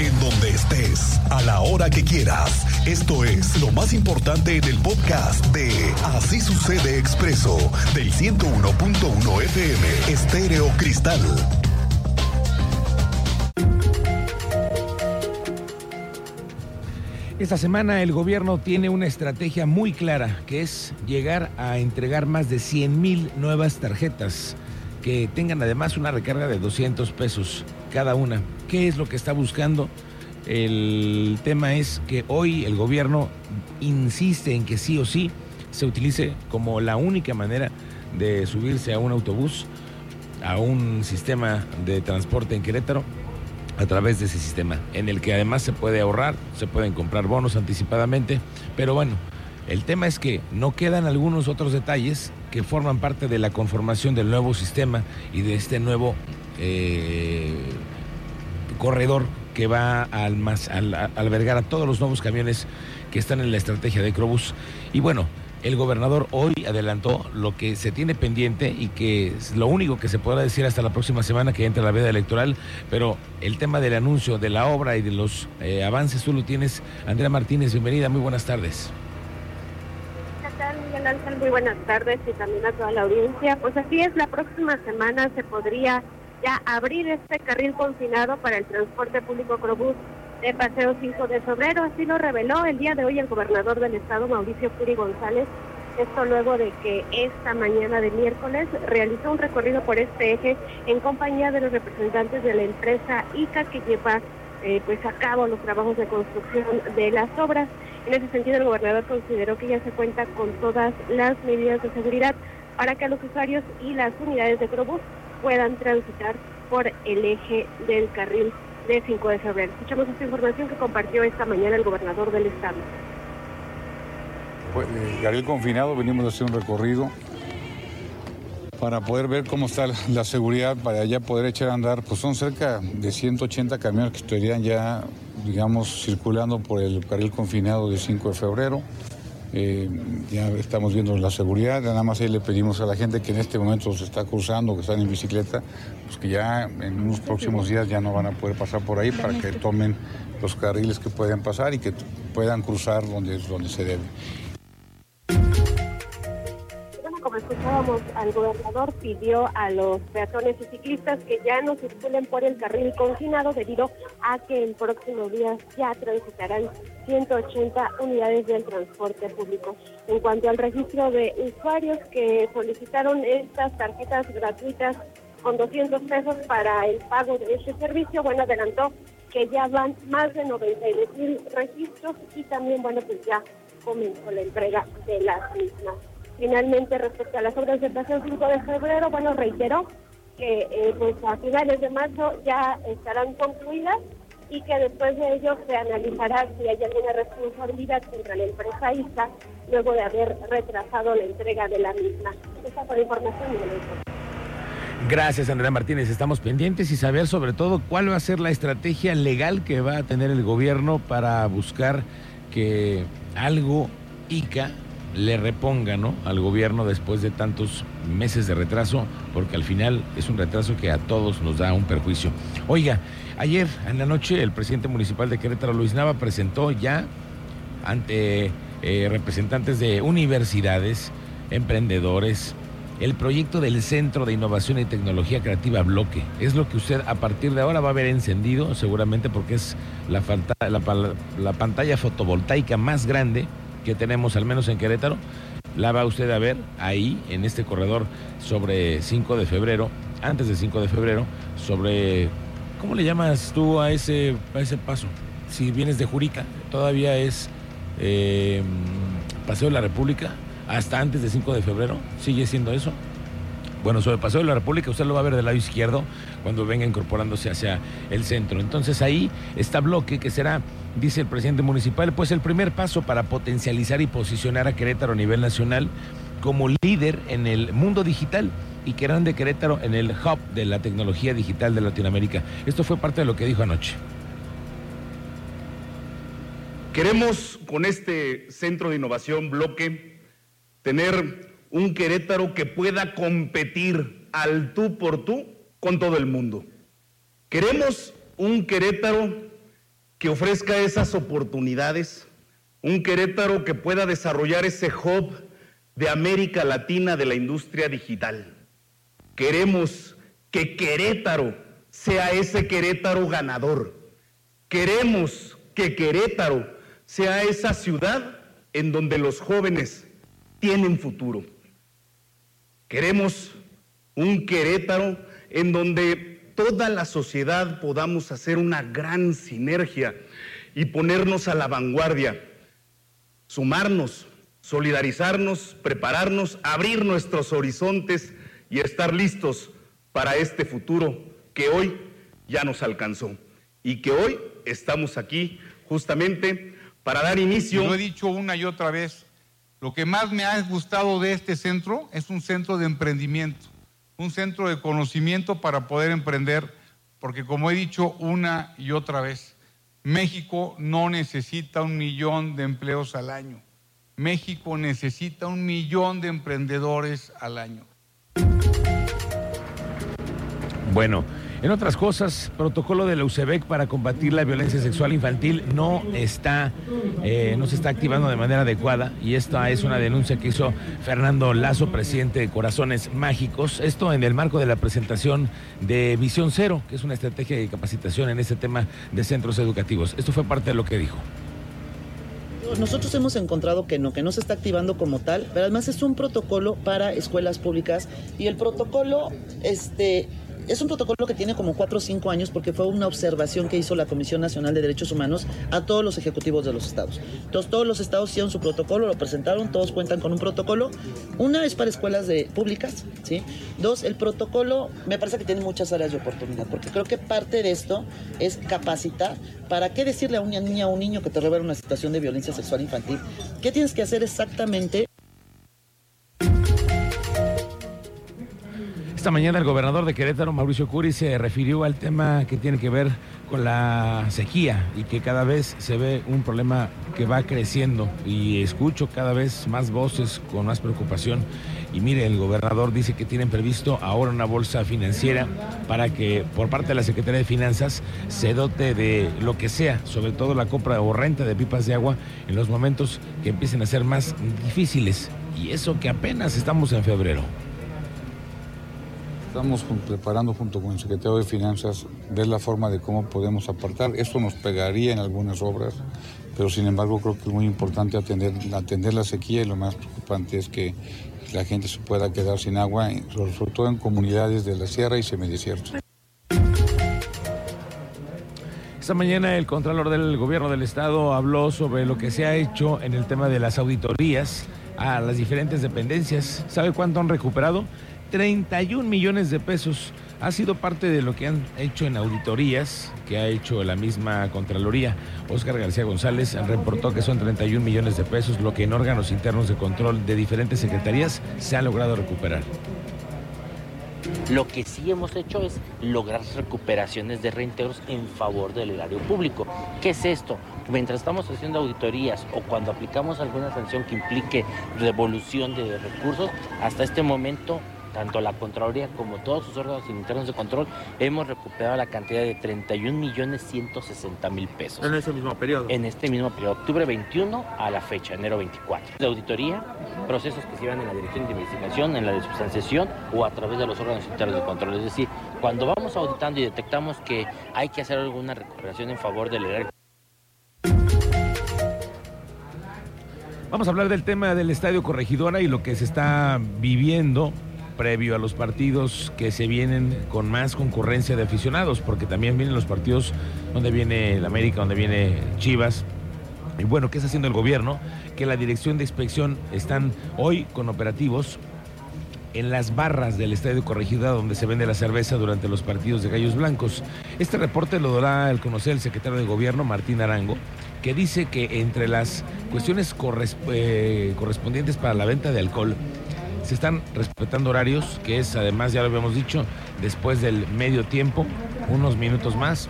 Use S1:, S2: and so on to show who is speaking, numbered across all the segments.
S1: En donde estés, a la hora que quieras. Esto es lo más importante en el podcast de Así sucede expreso del 101.1 FM Estéreo Cristal.
S2: Esta semana el gobierno tiene una estrategia muy clara, que es llegar a entregar más de 100 mil nuevas tarjetas que tengan además una recarga de 200 pesos cada una. ¿Qué es lo que está buscando? El tema es que hoy el gobierno insiste en que sí o sí se utilice como la única manera de subirse a un autobús, a un sistema de transporte en Querétaro, a través de ese sistema, en el que además se puede ahorrar, se pueden comprar bonos anticipadamente, pero bueno, el tema es que no quedan algunos otros detalles que forman parte de la conformación del nuevo sistema y de este nuevo eh, corredor que va a, albergar a todos los nuevos camiones que están en la estrategia de Crobus. Y bueno, el gobernador hoy adelantó lo que se tiene pendiente y que es lo único que se podrá decir hasta la próxima semana que entre la veda electoral, pero el tema del anuncio de la obra y de los eh, avances tú lo tienes. Andrea Martínez, bienvenida, muy buenas tardes.
S3: Muy buenas tardes y también a toda la audiencia. Pues así es, la próxima semana se podría ya abrir este carril confinado para el transporte público Crobús de Paseo 5 de Febrero. Así lo reveló el día de hoy el gobernador del estado, Mauricio Curi González. Esto luego de que esta mañana de miércoles realizó un recorrido por este eje en compañía de los representantes de la empresa ICA que lleva eh, pues a cabo los trabajos de construcción de las obras. En ese sentido, el gobernador consideró que ya se cuenta con todas las medidas de seguridad para que los usuarios y las unidades de Crobús puedan transitar por el eje del carril de 5 de febrero. Escuchamos esta información que compartió esta mañana el gobernador del estado.
S4: Pues, el carril confinado, venimos a hacer un recorrido para poder ver cómo está la seguridad, para ya poder echar a andar. Pues son cerca de 180 camiones que estarían ya digamos, circulando por el carril confinado de 5 de febrero. Eh, ya estamos viendo la seguridad, nada más ahí le pedimos a la gente que en este momento se está cruzando, que están en bicicleta, pues que ya en unos próximos días ya no van a poder pasar por ahí para que tomen los carriles que pueden pasar y que puedan cruzar donde, donde se debe
S3: como escuchábamos, al gobernador pidió a los peatones y ciclistas que ya no circulen por el carril confinado debido a que en próximos días ya transitarán 180 unidades del transporte público. En cuanto al registro de usuarios que solicitaron estas tarjetas gratuitas con 200 pesos para el pago de este servicio, bueno, adelantó que ya van más de 92 mil registros y también, bueno, pues ya comenzó la entrega de las mismas. Finalmente, respecto a las obras de Paseo 5 de febrero, bueno, reiteró que eh, pues a finales de marzo ya estarán concluidas y que después de ello se analizará si hay alguna responsabilidad contra la empresa ISA luego de haber retrasado la entrega de la misma. Esta fue la información
S2: y Gracias, Andrea Martínez. Estamos pendientes y saber sobre todo cuál va a ser la estrategia legal que va a tener el gobierno para buscar que algo ICA le reponga ¿no? al gobierno después de tantos meses de retraso, porque al final es un retraso que a todos nos da un perjuicio. Oiga, ayer en la noche el presidente municipal de Querétaro, Luis Nava, presentó ya ante eh, representantes de universidades, emprendedores, el proyecto del Centro de Innovación y Tecnología Creativa Bloque. Es lo que usted a partir de ahora va a ver encendido, seguramente porque es la, la pantalla fotovoltaica más grande que tenemos, al menos en Querétaro, la va usted a ver ahí, en este corredor, sobre 5 de febrero, antes del 5 de febrero, sobre, ¿cómo le llamas tú a ese, a ese paso? Si vienes de Jurica, todavía es eh, Paseo de la República, hasta antes del 5 de febrero, sigue siendo eso. Bueno, sobre Paseo de la República usted lo va a ver del lado izquierdo cuando venga incorporándose hacia el centro. Entonces ahí está bloque que será, dice el presidente municipal, pues el primer paso para potencializar y posicionar a Querétaro a nivel nacional como líder en el mundo digital y que eran de Querétaro en el hub de la tecnología digital de Latinoamérica. Esto fue parte de lo que dijo anoche.
S5: Queremos con este centro de innovación bloque tener un Querétaro que pueda competir al tú por tú con todo el mundo. Queremos un Querétaro que ofrezca esas oportunidades, un Querétaro que pueda desarrollar ese hub de América Latina de la industria digital. Queremos que Querétaro sea ese Querétaro ganador. Queremos que Querétaro sea esa ciudad en donde los jóvenes tienen futuro. Queremos un Querétaro en donde toda la sociedad podamos hacer una gran sinergia y ponernos a la vanguardia, sumarnos, solidarizarnos, prepararnos, abrir nuestros horizontes y estar listos para este futuro que hoy ya nos alcanzó y que hoy estamos aquí justamente para dar inicio.
S4: Lo he dicho una y otra vez, lo que más me ha gustado de este centro es un centro de emprendimiento, un centro de conocimiento para poder emprender, porque como he dicho una y otra vez, México no necesita un millón de empleos al año. México necesita un millón de emprendedores al año.
S2: Bueno, en otras cosas, protocolo de la UCEBEC para combatir la violencia sexual infantil no está, eh, no se está activando de manera adecuada y esta es una denuncia que hizo Fernando Lazo, presidente de Corazones Mágicos. Esto en el marco de la presentación de Visión Cero, que es una estrategia de capacitación en este tema de centros educativos. Esto fue parte de lo que dijo
S6: nosotros hemos encontrado que no, que no se está activando como tal, pero además es un protocolo para escuelas públicas y el protocolo, este, es un protocolo que tiene como cuatro o cinco años porque fue una observación que hizo la Comisión Nacional de Derechos Humanos a todos los ejecutivos de los estados. Entonces todos los estados hicieron su protocolo, lo presentaron, todos cuentan con un protocolo. Una es para escuelas públicas, ¿sí? Dos, el protocolo me parece que tiene muchas áreas de oportunidad porque creo que parte de esto es capacitar para qué decirle a una niña o un niño que te revela una situación de violencia sexual infantil. ¿Qué tienes que hacer exactamente?
S2: Esta mañana el gobernador de Querétaro, Mauricio Curi, se refirió al tema que tiene que ver con la sequía y que cada vez se ve un problema que va creciendo y escucho cada vez más voces con más preocupación. Y mire, el gobernador dice que tienen previsto ahora una bolsa financiera para que por parte de la Secretaría de Finanzas se dote de lo que sea, sobre todo la compra o renta de pipas de agua en los momentos que empiecen a ser más difíciles. Y eso que apenas estamos en febrero.
S4: Estamos preparando junto con el secretario de Finanzas ver la forma de cómo podemos apartar. Esto nos pegaría en algunas obras, pero sin embargo creo que es muy importante atender, atender la sequía y lo más preocupante es que la gente se pueda quedar sin agua, sobre todo en comunidades de la sierra y semidesierto.
S2: Esta mañana el Contralor del Gobierno del Estado habló sobre lo que se ha hecho en el tema de las auditorías a las diferentes dependencias. ¿Sabe cuánto han recuperado? 31 millones de pesos. Ha sido parte de lo que han hecho en auditorías que ha hecho la misma Contraloría. Oscar García González reportó que son 31 millones de pesos, lo que en órganos internos de control de diferentes secretarías se ha logrado recuperar.
S7: Lo que sí hemos hecho es lograr recuperaciones de reintegros en favor del erario público. ¿Qué es esto? Mientras estamos haciendo auditorías o cuando aplicamos alguna sanción que implique devolución de recursos, hasta este momento tanto la Contraloría como todos sus órganos internos de control, hemos recuperado la cantidad de 31 millones 160 mil pesos.
S8: En ese mismo periodo.
S7: En este mismo periodo, octubre 21 a la fecha, enero 24. De auditoría, procesos que se llevan en la dirección de investigación, en la de substanciación o a través de los órganos internos de control. Es decir, cuando vamos auditando y detectamos que hay que hacer alguna recuperación en favor del erario
S2: Vamos a hablar del tema del Estadio Corregidora y lo que se está viviendo previo a los partidos que se vienen con más concurrencia de aficionados, porque también vienen los partidos donde viene el América, donde viene Chivas. Y bueno, ¿qué está haciendo el gobierno? Que la dirección de inspección están hoy con operativos en las barras del Estadio Corregida donde se vende la cerveza durante los partidos de Gallos Blancos. Este reporte lo dará al conocer el secretario de Gobierno, Martín Arango, que dice que entre las cuestiones eh, correspondientes para la venta de alcohol se están respetando horarios, que es además, ya lo habíamos dicho, después del medio tiempo, unos minutos más,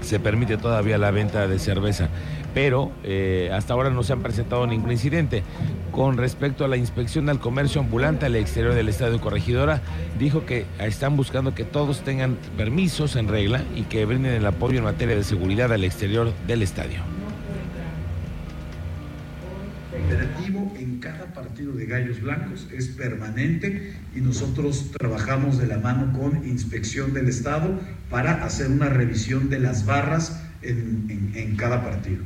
S2: se permite todavía la venta de cerveza, pero eh, hasta ahora no se han presentado ningún incidente. Con respecto a la inspección al comercio ambulante al exterior del Estadio Corregidora, dijo que están buscando que todos tengan permisos en regla y que brinden el apoyo en materia de seguridad al exterior del estadio.
S8: Cada partido de Gallos Blancos es permanente y nosotros trabajamos de la mano con Inspección del Estado para hacer una revisión de las barras en, en- en cada partido.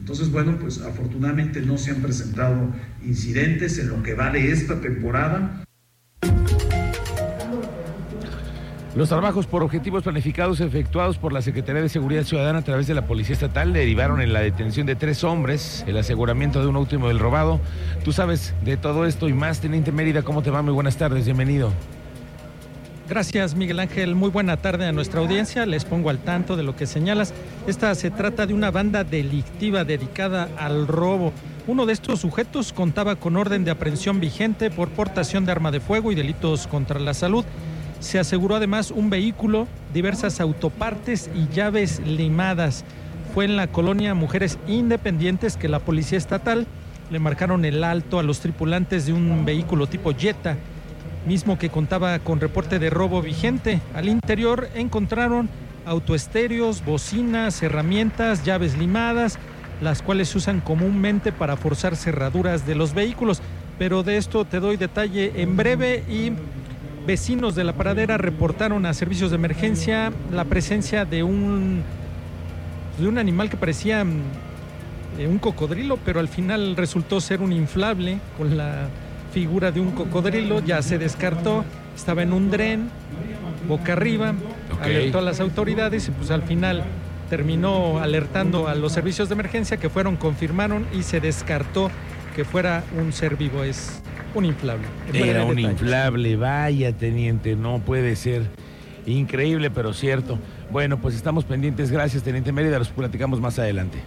S8: Entonces, bueno, pues afortunadamente no se han presentado incidentes en lo que va de esta temporada.
S2: Los trabajos por objetivos planificados efectuados por la Secretaría de Seguridad Ciudadana a través de la Policía Estatal derivaron en la detención de tres hombres, el aseguramiento de un último del robado. Tú sabes de todo esto y más, Teniente Mérida, ¿cómo te va? Muy buenas tardes, bienvenido.
S9: Gracias, Miguel Ángel. Muy buena tarde a nuestra audiencia. Les pongo al tanto de lo que señalas. Esta se trata de una banda delictiva dedicada al robo. Uno de estos sujetos contaba con orden de aprehensión vigente por portación de arma de fuego y delitos contra la salud. Se aseguró además un vehículo, diversas autopartes y llaves limadas. Fue en la colonia Mujeres Independientes que la Policía Estatal le marcaron el alto a los tripulantes de un vehículo tipo Jetta mismo que contaba con reporte de robo vigente. Al interior encontraron autoestéreos, bocinas, herramientas, llaves limadas, las cuales se usan comúnmente para forzar cerraduras de los vehículos. Pero de esto te doy detalle en breve y vecinos de la paradera reportaron a servicios de emergencia la presencia de un de un animal que parecía mm, eh, un cocodrilo, pero al final resultó ser un inflable con la figura de un cocodrilo, ya se descartó, estaba en un dren, boca arriba, alertó a las autoridades y pues al final terminó alertando a los servicios de emergencia que fueron, confirmaron y se descartó que fuera un ser vivo, es un inflable.
S2: Era un
S9: detalles.
S2: inflable, vaya, Teniente, no puede ser. Increíble, pero cierto. Bueno, pues estamos pendientes. Gracias, Teniente Mérida. Los platicamos más adelante.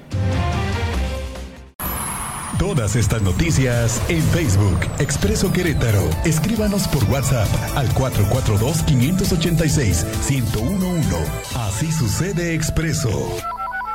S1: Todas estas noticias en Facebook, Expreso Querétaro. Escríbanos por WhatsApp al 442-586-1011. Así sucede Expreso.